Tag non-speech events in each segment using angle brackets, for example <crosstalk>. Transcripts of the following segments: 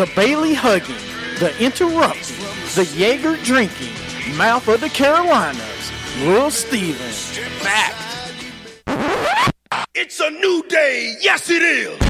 The Bailey hugging. The interrupting. The Jaeger drinking. Mouth of the Carolinas. Lil Steven. Fact. It's a new day. Yes, it is.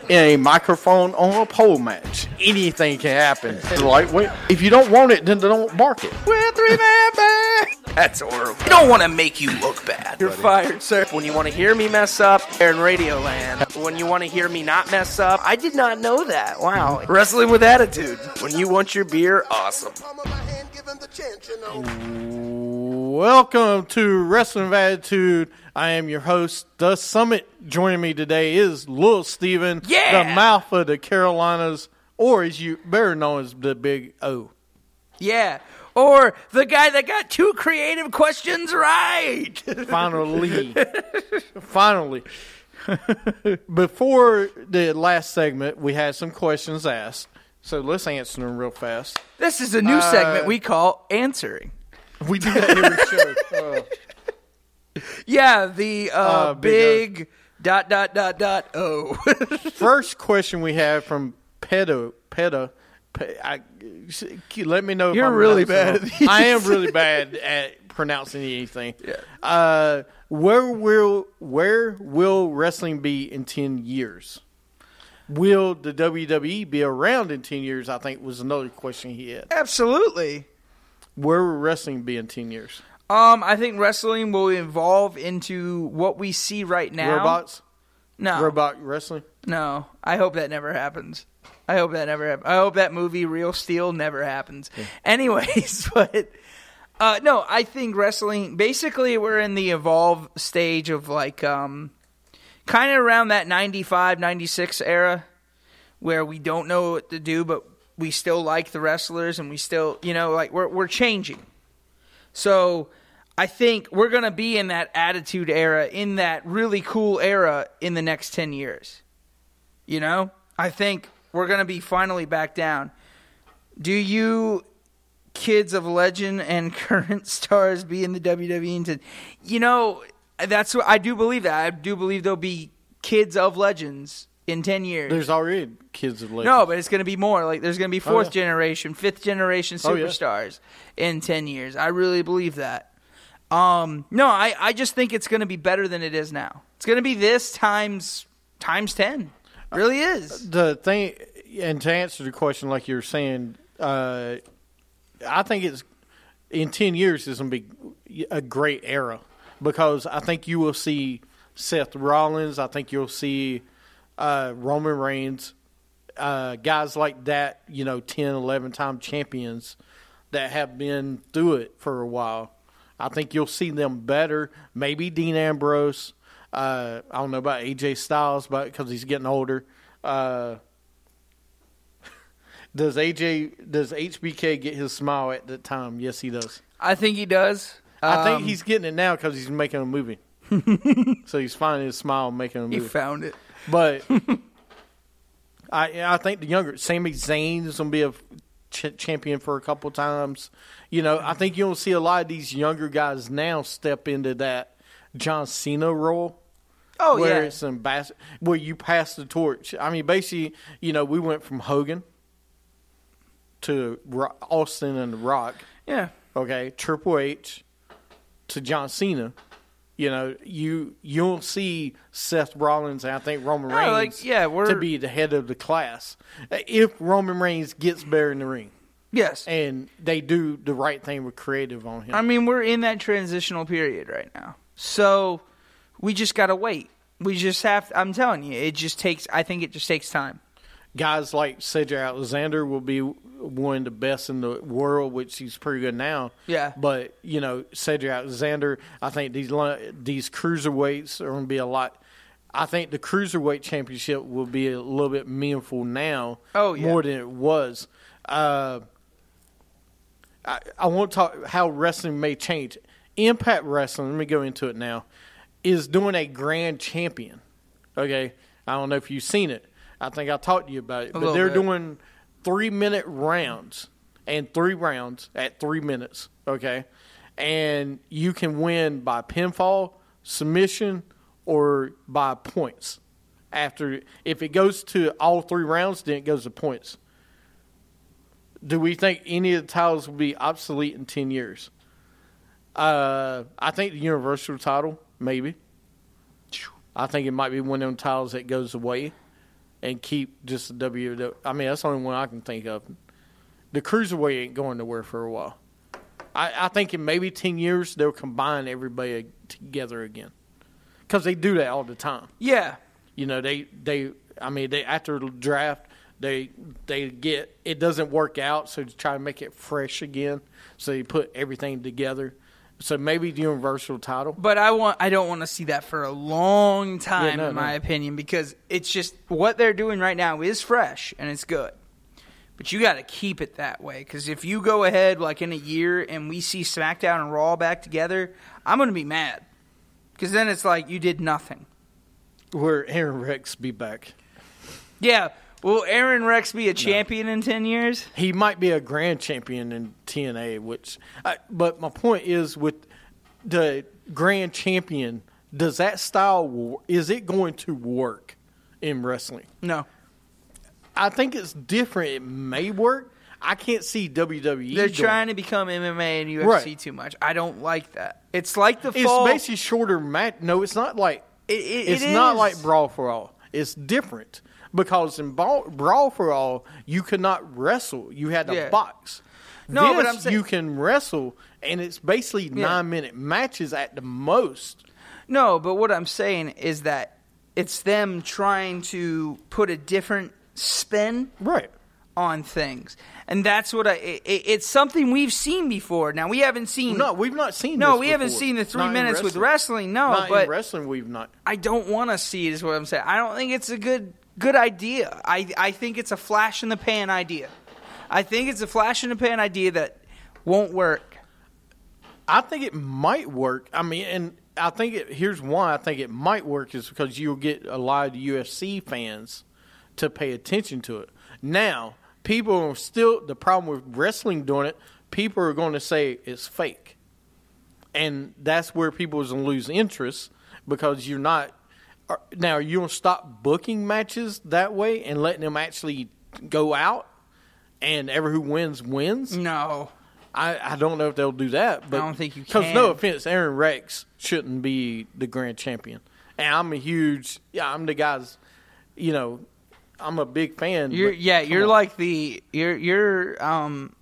in a microphone on a pole match. Anything can happen. It's lightweight. If you don't want it, then don't bark it. We're three man band. That's horrible. I don't want to make you look bad. You're fired, sir. When you want to hear me mess up, they're in Radioland. When you want to hear me not mess up, I did not know that. Wow. Wrestling with attitude. When you want your beer, awesome. Welcome to Wrestling with Attitude. I am your host, The Summit. Joining me today is Lil Steven, Yeah! the mouth of the Carolinas, or as you better known as the Big O. Yeah. Or the guy that got two creative questions right. <laughs> Finally. Finally. <laughs> Before the last segment, we had some questions asked. So let's answer them real fast. this is a new segment we call Answering. We do that every show. Uh, <laughs> Yeah, the uh, Uh, big big, dot dot dot dot O. <laughs> first question we have from Pedo. Pedo. Pe- I, let me know if You're I'm really bad at wrong. I am really bad at pronouncing anything. Uh, where will where will wrestling be in ten years? Will the WWE be around in ten years? I think was another question he had. Absolutely. Where will wrestling be in ten years? Um, I think wrestling will evolve into what we see right now. Robots, No, robot wrestling. no. I hope that never happens. I hope that never happens. I hope that movie Real Steel never happens. Anyways, <laughs> but uh, no, I think wrestling. Basically, we're in the evolve stage of like um, kind of around that 95, 96 era where we don't know what to do, but we still like the wrestlers and we still, you know, like we're we're changing. So I think we're going to be in that attitude era, in that really cool era in the next 10 years. You know? I think we're going to be finally back down. Do you kids of legend and <laughs> current stars be in the WWE? And to, you know, that's what I do believe that. I do believe there'll be kids of legends in 10 years. There's already kids of legends. No, but it's going to be more. Like there's going to be oh, fourth yeah. generation, fifth generation Oh, yeah. superstars in ten years. I really believe that. Um, no, I, I just think it's going to be better than it is now. It's going to be this times times ten. Really is. the thing, and to answer the question, like you're saying, uh, I think it's in ten years is going to be a great era because I think you will see Seth Rollins. I think you'll see uh, Roman Reigns, uh, guys like that. You know, 10, 11 time champions that have been through it for a while. I think you'll see them better. Maybe Dean Ambrose. Uh, I don't know about AJ Styles, but because he's getting older. Uh, <laughs> does AJ does HBK get his smile at that time? Yes, he does. I think he does. I think Um, he's getting it now because he's making a movie. <laughs> so he's finding his smile making a movie. he found it. But <laughs> I I think the younger Sami Zayn is going to be a ch- champion for a couple times. You know, I think you'll see a lot of these younger guys now step into that John Cena role. Oh where yeah. it's ambas- where you pass the torch. I mean, basically, you know, we went from Hogan to Ro- Austin and The Rock. Yeah. Okay, Triple H to John Cena. You know, you you'll see Seth Rollins and I think Roman No, Reigns like, yeah, we're- to be the head of the class if Roman Reigns gets better in the ring. Yes. and they do the right thing with creative on him. I mean, we're in that transitional period right now. So we just got to wait. We just have I'm telling you, it just takes I think it just takes time. Guys like Cedric Alexander will be one of the best in the world, which he's pretty good now. Yeah. But you know, Cedric Alexander, I think these these cruiserweights are going to be a lot. I think the cruiserweight championship will be a little bit meaningful now. Oh, yeah. more than it was. Uh, I, I want to talk how wrestling may change. Impact Wrestling, let me go into it now, is doing a grand champion. Okay, I don't know if you've seen it. I think I talked to you about it, but they're bit. doing three minute rounds and three rounds at three minutes. Okay, and you can win by pinfall, submission, or by points. After if it goes to all three rounds, then it goes to points. Do we think any of the titles will be obsolete in ten years? Uh, I think the Universal title, maybe. I think it might be one of them titles that goes away and keep just the W. I mean, that's the only one I can think of. The Cruiserweight ain't going nowhere for a while. I, I think in maybe 10 years, they'll combine everybody together again. Because they do that all the time. Yeah. You know, they, they I mean, they after the draft, they they get it doesn't work out, so to try to make it fresh again. So they put everything together. So maybe the universal title. But I want I don't want to see that for a long time Yeah, no, in my no. opinion because it's just what they're doing right now is fresh and it's good. But you got to keep it that way cuz if you go ahead like in a year and we see SmackDown and Raw back together, I'm going to be mad. Cuz then it's like you did nothing. Where Aron Rex be back. Yeah, will Aron Rex be a champion in 10 years? He might be a grand champion in TNA, which. I, but my point is with the grand champion, does that style is it going to work in wrestling? No. I think it's different. It may work. I can't see WWE. They're trying it. to become MMA and UFC Right. too much. I don't like that. It's like the It's fall. basically shorter match. No, it's not like It- it- it's it not like brawl for all. It's different because in brawl, brawl for all you could not wrestle. You had to Yeah. box. No, but I'm saying- you can wrestle, and it's basically Yeah. nine minute matches at the most. No, but what I'm saying is that it's them trying to put a different spin Right. on things, and that's what I. It, it- it's something we've seen before. Now we haven't seen. No, we've not seen. no, this we haven't seen the three Not in minutes with wrestling. No, Not but in wrestling, we've not. I don't want to see it. Is what I'm saying. I don't think it's a good good idea. I I think it's a flash in the pan idea. I think it's a flash in the pan idea that won't work. I think it might work. I mean, and I think it. Here's why I think it might work is because you'll get a lot of UFC fans to pay attention to it. Now, people are still the problem with wrestling doing it. People are going to say it's fake, and that's where people is going to lose interest because you're not. Are- Now, are you going to stop booking matches that way and letting them actually go out, and ever who wins wins? No. I, I don't know if they'll do that, but I don't think you Because can. no offense, Aron Rex shouldn't be the grand champion, and I'm a huge yeah, I'm the guy's, you know, I'm a big fan. You're yeah, you're on. like the you're you're um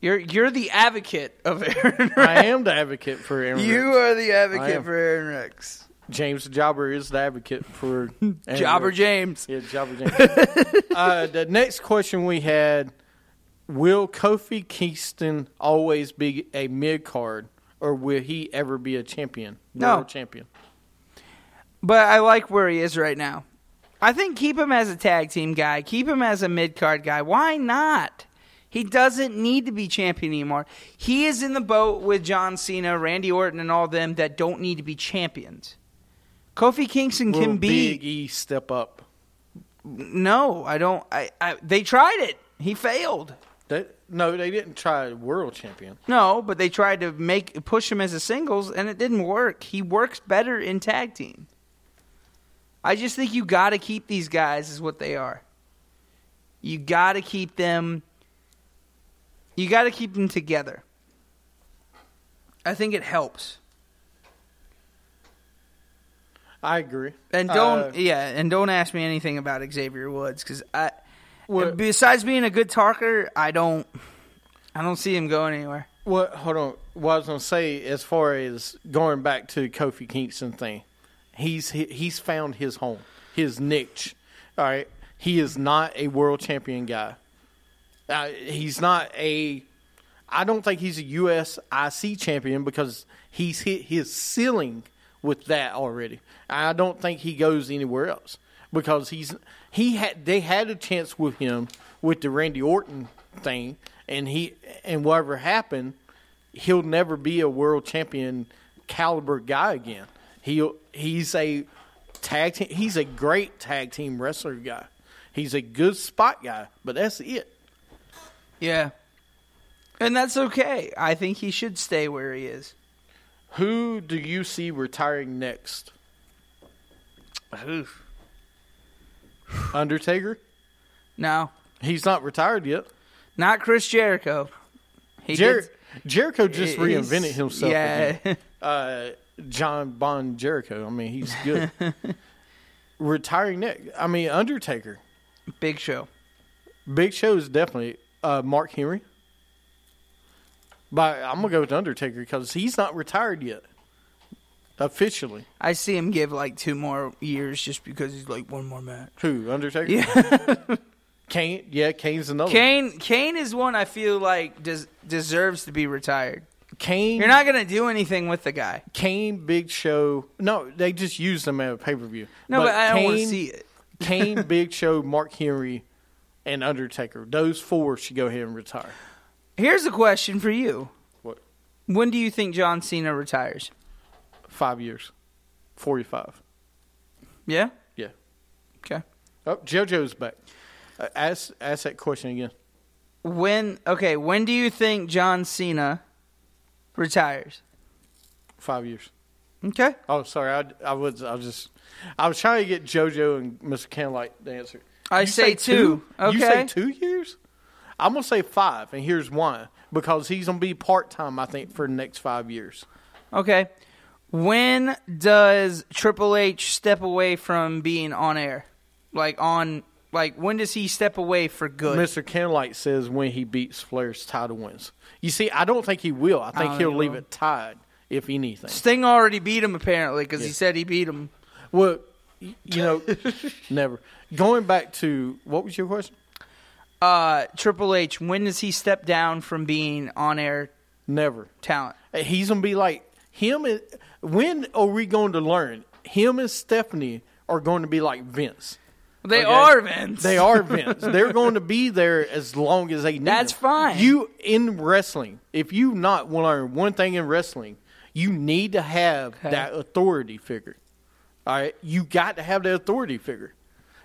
you're you're the advocate of <laughs> Aron Rex. I am the advocate for Aron. You Rex. are the advocate for Aron Rex. James Jobber is the advocate for <laughs> Jobber James. Yeah, Jobber James. <laughs> uh, the next question we had: Will Kofi Kingston always be a mid card, or will he ever be a champion? No. World champion. But I like where he is right now. I think keep him as a tag team guy. Keep him as a mid card guy. Why not? He doesn't need to be champion anymore. He is in the boat with John Cena, Randy Orton, and all them that don't need to be champions. Kofi Kingston can be. Big E step up? No, I don't. I, I they tried it. He failed. They, no, they didn't try world champion. No, but they tried to make push him as a singles, and it didn't work. He works better in tag team. I just think you got to keep these guys as what they are. You got to keep them. You got to keep them together. I think it helps. I agree. And don't Uh, yeah, and don't ask me anything about Xavier Woods because I What- Besides being a good talker, I don't, I don't see him going anywhere. What? Hold on. What I was gonna say, as far as going back to Kofi Kingston thing, he's he, he's found his home, his niche. All right, he is not a world champion guy. Uh, he's not a. I don't think he's a U.S. IC champion because he's hit his ceiling with that already. I don't think he goes anywhere else because he's he had they had a chance with him with the Randy Orton thing, and he and whatever happened, he'll never be a world champion caliber guy again. He he's a tag team. He's a great tag team wrestler guy. He's a good spot guy, but that's it. Yeah, and that's okay. I think he should stay where he is. Who do you see retiring next? Who? Undertaker? No, He's not retired yet. not Chris Jericho. He Jer- did- Jericho just reinvented himself. Yeah. <laughs> Uh, John Bon Jericho. I mean, he's good. <laughs> retiring next. I mean, Undertaker. Big Show. Big Show is definitely uh, Mark Henry. But I'm gonna go with Undertaker because he's not retired yet, officially. I see him give like two more years just because he's like one more match. Who Undertaker? Yeah. <laughs> Kane. Yeah, Kane's another. one. Kane Kane is one I feel like des- deserves to be retired. Kane. You're not gonna do anything with the guy. Kane, Big Show. No, they just used them at a pay per view. No, but, I don't want to see it. Kane, <laughs> Big Show, Mark Henry, and Undertaker. Those four should go ahead and retire. Here's a question for you. What? When do you think John Cena retires? Five years. Forty-five. Yeah. Yeah. Okay. Oh, JoJo's back. Uh, ask ask that question again. When okay, when do you think John Cena retires? Five years. Okay. Oh, sorry. I, I was I was just I was trying to get JoJo and Mr. Candlelight to answer. I You say two. Okay. You say two years? I'm gonna say five, and here's why. Because he's gonna be part time, I think, for the next five years. Okay. When does Triple H step away from being on air? Like on like when does he step away for good? Mr. Candlelight says when he beats Flair's title wins. You see, I don't think he will. I think don't he'll leave will. it tied, if anything. Sting already beat him apparently because he said he beat him. Well, you know, <laughs> never. Going back to what was your question? Uh, Triple H, when does he step down from being on air Never. talent? He's gonna be like him. And, when are we going to learn? Him and Stephanie are going to be like Vince. They Okay. are Vince. They are <laughs> Vince. They're going to be there as long as they need. That's them. fine. You in wrestling, if you not learn one thing in wrestling, you need to have Okay. that authority figure. All right, you got to have that authority figure.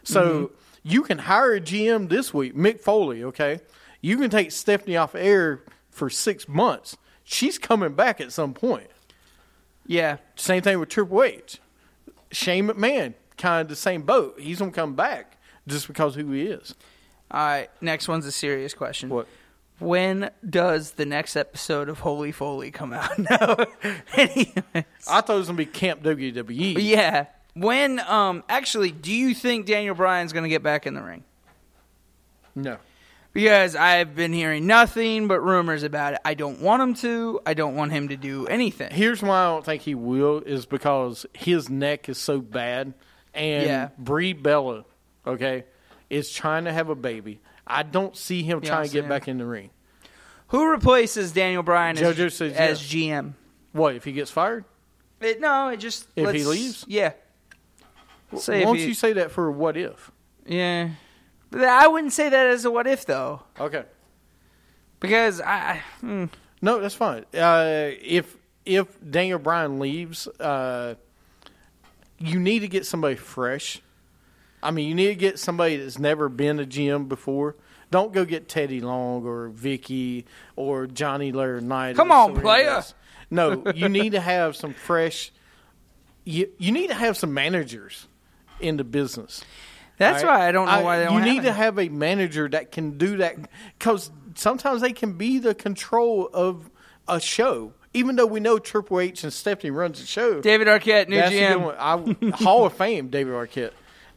So Mm-hmm. You can hire a GM this week, Mick Foley. Okay, you can take Stephanie off air for six months. She's coming back at some point. Yeah. Same thing with Triple H. Shane McMahon, kind of the same boat. He's gonna come back just because who he is. All right. Next one's a serious question. What? When does the next episode of Holy Foley come out? <laughs> no. <laughs> Anyways. I thought it was gonna be Camp WWE. Yeah. When um actually, do you think Daniel Bryan's going to get back in the ring? No. Because I've been hearing nothing but rumors about it. I don't want him to. I don't want him to do anything. Here's why I don't think he will is because his neck is so bad, and Yeah. Brie Bella, okay, is trying to have a baby. I don't see him You trying to get him. back in the ring. Who replaces Daniel Bryan as, says as yes. GM? What if he gets fired? It, no, it just If he leaves? Yeah. Say Why if don't he- you say that for what if? Yeah. But I wouldn't say that as a what if though, Okay. because I. I- hmm. No, that's fine. Uh, if if Daniel Bryan leaves, uh, you need to get somebody fresh. I mean, you need to get somebody that's never been a GM before. Don't go get Teddy Long or Vicky or Johnny Laurinaitis. Come on, or player. No, you need to have some fresh. You you need to have some managers in the business. That's right? why I don't know why they don't You have need to have a manager that can do that because sometimes they can be the control of a show. Even though we know Triple H and Stephanie runs the show, David Arquette, new that's GM. I, Hall of Fame, David Arquette.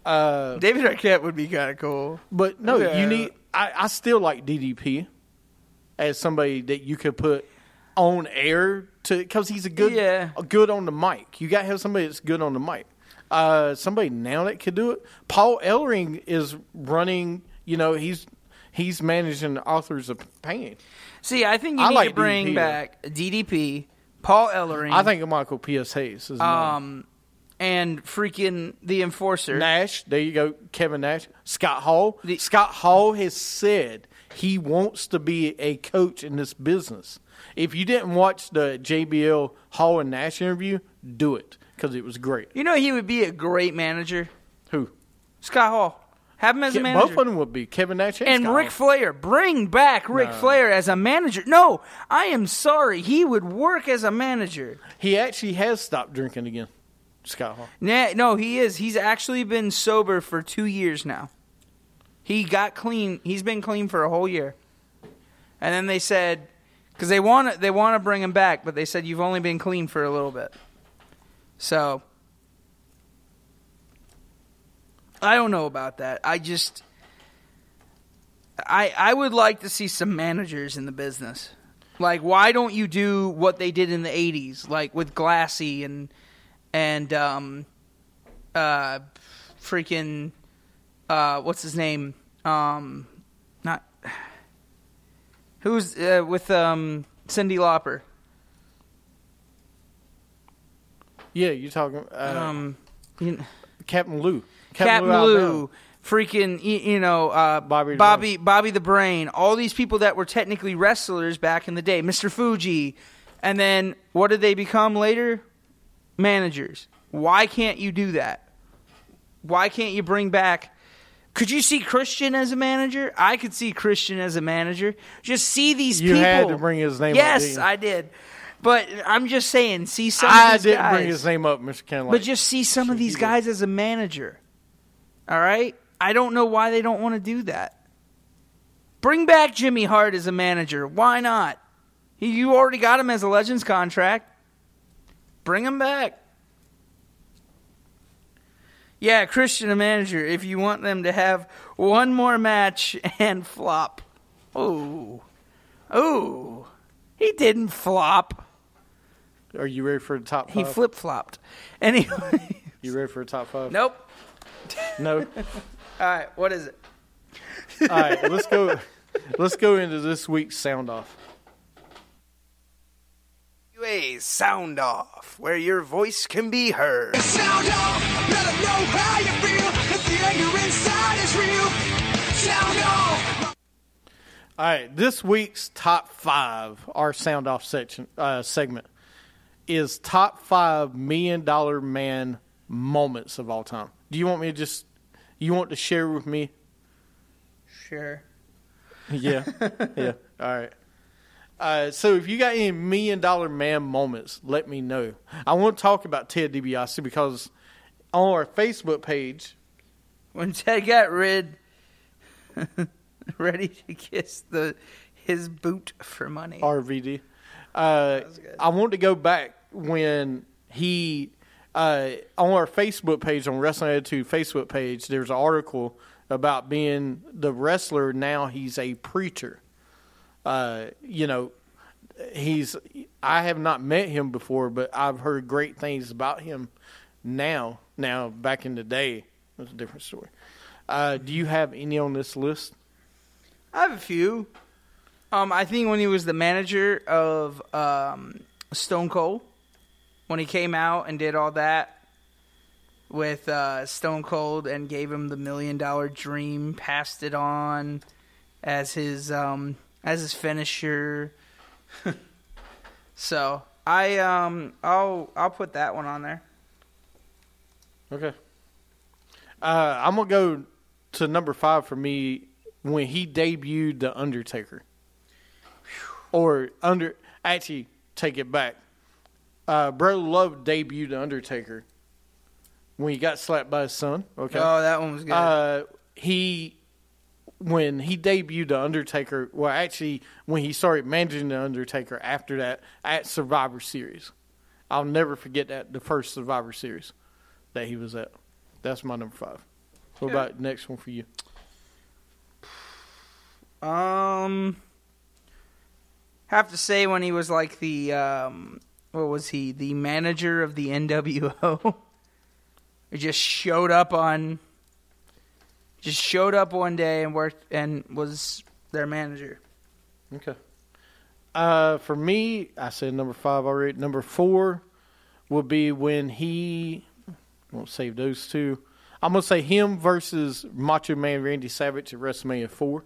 Uh, David Arquette would be kind of cool. But no, Yeah. you need. I, I still like DDP as somebody that you could put on air to because he's a good, Yeah. a good on the mic. You got to have somebody that's good on the mic. Uh, somebody now that could do it. Paul Ellering is running. You know, he's he's managing the authors of pain. See, I think you I need like to bring DDP, back DDP, Paul Ellering, I think Michael P.S. Hayes is um, and freaking the Enforcer. Nash. There you go, Kevin Nash. Scott Hall. The- Scott Hall has said he wants to be a coach in this business. If you didn't watch the JBL Hall and Nash interview, do it because it was great. You know he would be a great manager. Who? Scott Hall. Have him as a manager. both of them would be Kevin Nash and, and Scott Ric Hall. Flair. Bring back Ric Flair as a manager. No, I am sorry. He would work as a manager. He actually has stopped drinking again. Scott Hall. Nah, no, he is. He's actually been sober for two years now. He got clean. He's been clean for a whole year. And then they said, because they want to, they want to bring him back, but they said you've only been clean for a little bit. So I don't know about that. I just, I I would like to see some managers in the business. Like, why don't you do what they did in the '80s, like with Glassy and and um, uh, freaking uh, what's his name? Um, not who's uh, with um Cyndi Lauper. Yeah, you're talking uh, Um, you kn- Captain Lou. Captain Alabama. Lou, freaking you know uh, Bobby the Bobby Bobby the Brain, all these people that were technically wrestlers back in the day, Mr. Fuji, and then what did they become later? Managers. Why can't you do that? Why can't you bring back? Could you see Christian as a manager? I could see Christian as a manager. Just see these You people. had to bring his name up, Yes, didn't? I did. But I'm just saying, see some. I of these didn't guys. bring his name up, Mr. Kenley. But just see some of these guys as a manager. All right? I don't know why they don't want to do that. Bring back Jimmy Hart as a manager. Why not? He, you already got him as a Legends contract. Bring him back. Yeah, Christian a manager if you want them to have one more match <laughs> and flop. Ooh. Ooh. He didn't flop. Are you ready for the top five? He flip flopped. <laughs> Anyway. You ready for the top five? nope. <laughs> No. All right, what is it? All right, let's go. Let's go into this week's sound off. A sound off where your voice can be heard. Sound off, let 'em know how you feel. If the anger inside is real, sound off. All right, this week's top five, our sound off section uh, segment, is top five million dollar man moments of all time. Do you want me to just? You want to share with me? Sure. <laughs> Yeah, yeah. <laughs> All right. Uh, so if you got any million dollar man moments, let me know. I want to talk about Ted DiBiase because on our Facebook page, When Ted got rid, <laughs> ready to kiss the his boot for money. RVD. Uh, I want to go back when he uh, on our Facebook page on Wrestling Attitude Facebook page. There's an article about being the wrestler. Now he's a preacher. Uh, you know, he's. I have not met him before, but I've heard great things about him. Now, now back in the day, it was a different story. Uh, do you have any on this list? I have a few. Um, I think when he was the manager of um, Stone Cold, when he came out and did all that with uh, Stone Cold and gave him the million dollar dream, passed it on as his um, as his finisher. <laughs> so I um I'll I'll put that one on there. Okay. Uh, I'm gonna go to number five for me when he debuted the Undertaker, or under. Actually, take it back. Uh, Bro Love debuted the Undertaker when he got slapped by his son. Okay. Oh, that one was good. Uh, he when he debuted the Undertaker. Well, actually, when he started managing the Undertaker after that at Survivor Series, I'll never forget that the first Survivor Series that he was at. That's my number five. What about next one for you? Um, have to say when he was like the um, what was he? The manager of the <laughs> NWO. He just showed up on. Just showed up one day and worked and was their manager. Okay. Uh, for me, I said number five already. Number four would be when he. I won't save those two. I'm gonna say him versus Macho Man Randy Savage at WrestleMania four.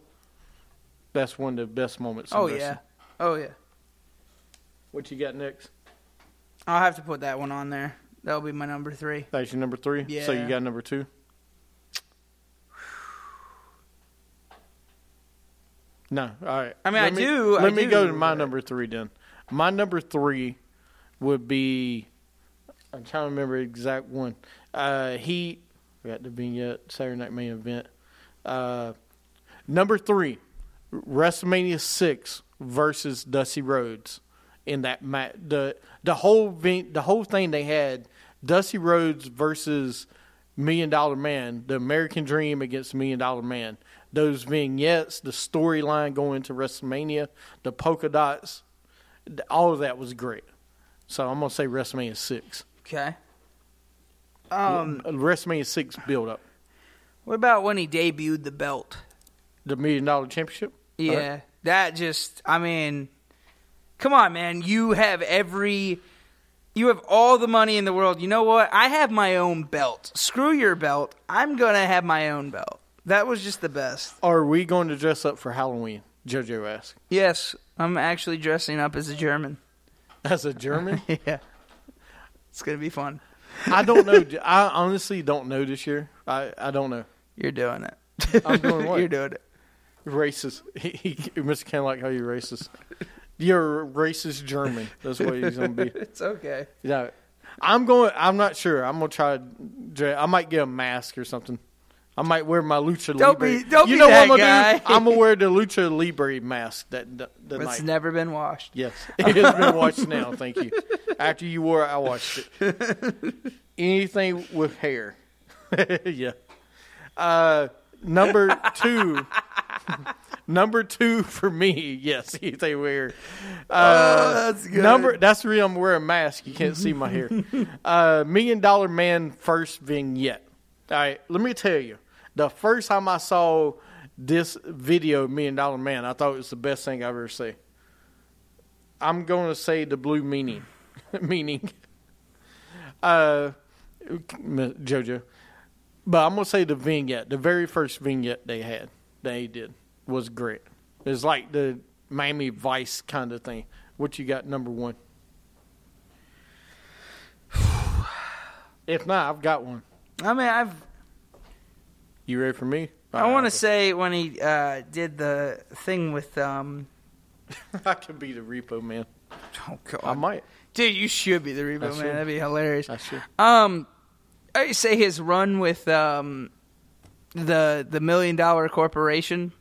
That's one of the best moments. in Oh wrestling. yeah, oh yeah. What you got next? I'll have to put that one on there. That'll be my number three. That's your number three. Yeah. So you got number two. No, all right. I mean, Let I me- do- Let I me go to my number three then. My number three would be. I'm trying to remember the exact one. Uh, he got the vignette Saturday Night Main Event. Uh, number three, WrestleMania six versus Dusty Rhodes in that match. The the whole the whole thing they had Dusty Rhodes versus Million Dollar Man, the American Dream against Million Dollar Man. Those vignettes, the storyline going to WrestleMania, the polka dots, all of that was great. So I'm gonna say WrestleMania six. Okay. Um, Uh, WrestleMania six build up. what about when he debuted the belt? The Million Dollar Championship. Yeah, that just, I mean, come on, man. You have every, you have all the money in the world. You know what? I have my own belt. Screw your belt. I'm going to have my own belt. That was just the best. Are we going to dress up for Halloween? JoJo asked. Yes, I'm actually dressing up as a German. As a German, <laughs> yeah. It's going to be fun. I don't know. <laughs> I honestly don't know this year. I, I don't know. You're doing it. I'm doing <laughs> what? You're doing it. Racist. <laughs> He, he, Mr. Ken like how you're racist. You're a racist German. That's what he's gonna be. <laughs> It's okay. Yeah. I'm going. I'm not sure. I'm gonna try. to I might get a mask or something. I might wear my lucha Don't libre. be- don't you be know that what I'm guy. gonna do? <laughs> I'm gonna wear the lucha libre mask that the It's night. never been washed. Yes, it has been washed now. Thank you. After you wore it, I washed it. Anything with hair. yeah. Uh, number two. <laughs> number two for me. Yes, anything wear. Uh, that's good. Number. That's the reason I'm wearing a mask. You can't see my hair. <laughs> uh, Million Dollar Man first vignette. All right. Let me tell you. The first time I saw this video, Million Dollar Man, I thought it was the best thing I've ever seen. I'm going to say the blue meaning, <laughs> meaning, uh, JoJo. But I'm going to say the vignette, the very first vignette they had, they did, was great. It's like the Miami Vice kind of thing. What you got, number one? If not, I've got one. I mean, I've You ready for me? I want to say when he uh, did the thing with um. <laughs> I could be the repo man. Oh God, I might. dude, you should be the I reboot man. should. That'd be hilarious. I should. Um, I say his run with um, the the million dollar corporation.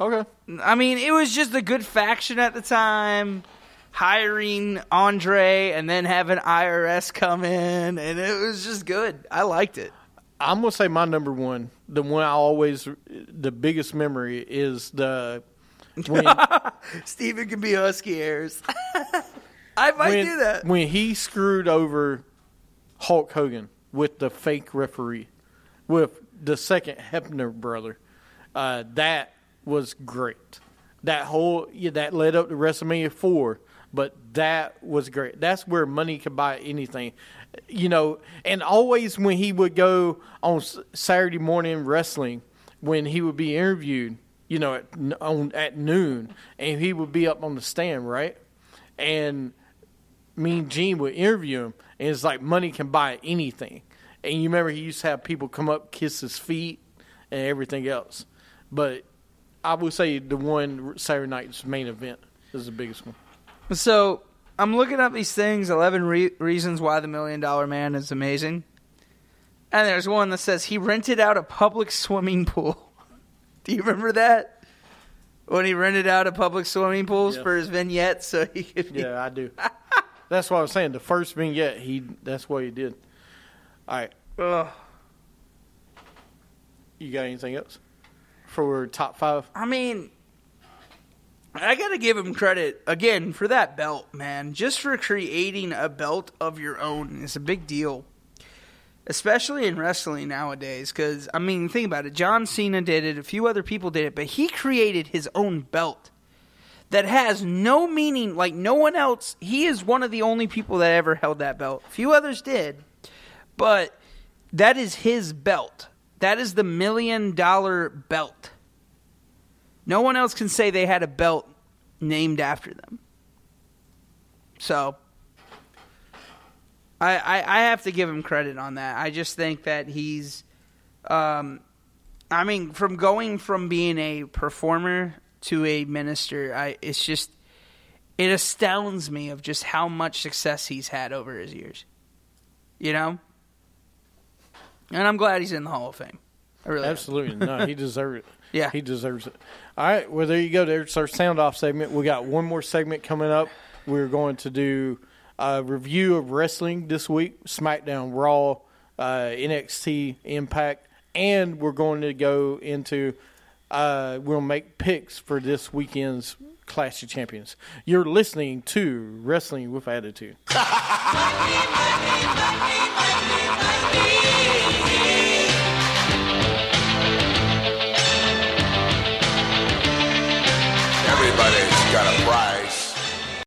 Okay. I mean, it was just a good faction at the time. Hiring Andre and then having IRS come in, and it was just good. I liked it. I'm gonna say my number one, the one I always, the biggest memory is the when, <laughs> Steven can be Husky Airs. <laughs> I might when, do that. when he screwed over Hulk Hogan with the fake referee, with the second Hebner brother. Uh, that was great. That whole yeah, that led up to WrestleMania four, but that was great. That's where money could buy anything, you know. And always when he would go on Saturday morning wrestling, when he would be interviewed, you know, at, on at noon, and he would be up on the stand, right, and Mean Gene would interview him, and it's like money can buy anything. And you remember he used to have people come up, kiss his feet, and everything else. But I would say the one Saturday night's main event is the biggest one. So I'm looking up these things 11 re- reasons why the Million Dollar Man is amazing. And there's one that says he rented out a public swimming pool. <laughs> Do you remember that? When he rented out a public swimming pools Yeah. for his vignettes so he could be. Yeah, I do. that's what I was saying. The first vignette, he that's what he did. All right, Ugh. You got anything else for top five? I mean, I got to give him credit again for that belt, man. Just for creating a belt of your own is a big deal, especially in wrestling nowadays. Because I mean, think about it. John Cena did it. A few other people did it, but he created his own belt that has no meaning. Like no one else. He is one of the only people that ever held that belt. A few others did, but that is his belt. That is the million dollar belt. No one else can say they had a belt named after them. So I, I, I have to give him credit on that. I just think that he's um I mean, from going from being a performer to a minister, I it's just it astounds me of just how much success he's had over his years. You know? And I'm glad he's in the Hall of Fame. I really am. Absolutely. No, he deserves it. <laughs> Yeah. He deserves it. All right. Well, there you go. There's our sound off segment. We got one more segment coming up. We're going to do a review of wrestling this week SmackDown, Raw, uh, NXT, Impact, and we're going to go into, uh, we'll make picks for this weekend's Clash of Champions. You're listening to Wrestling with Attitude. got a prize.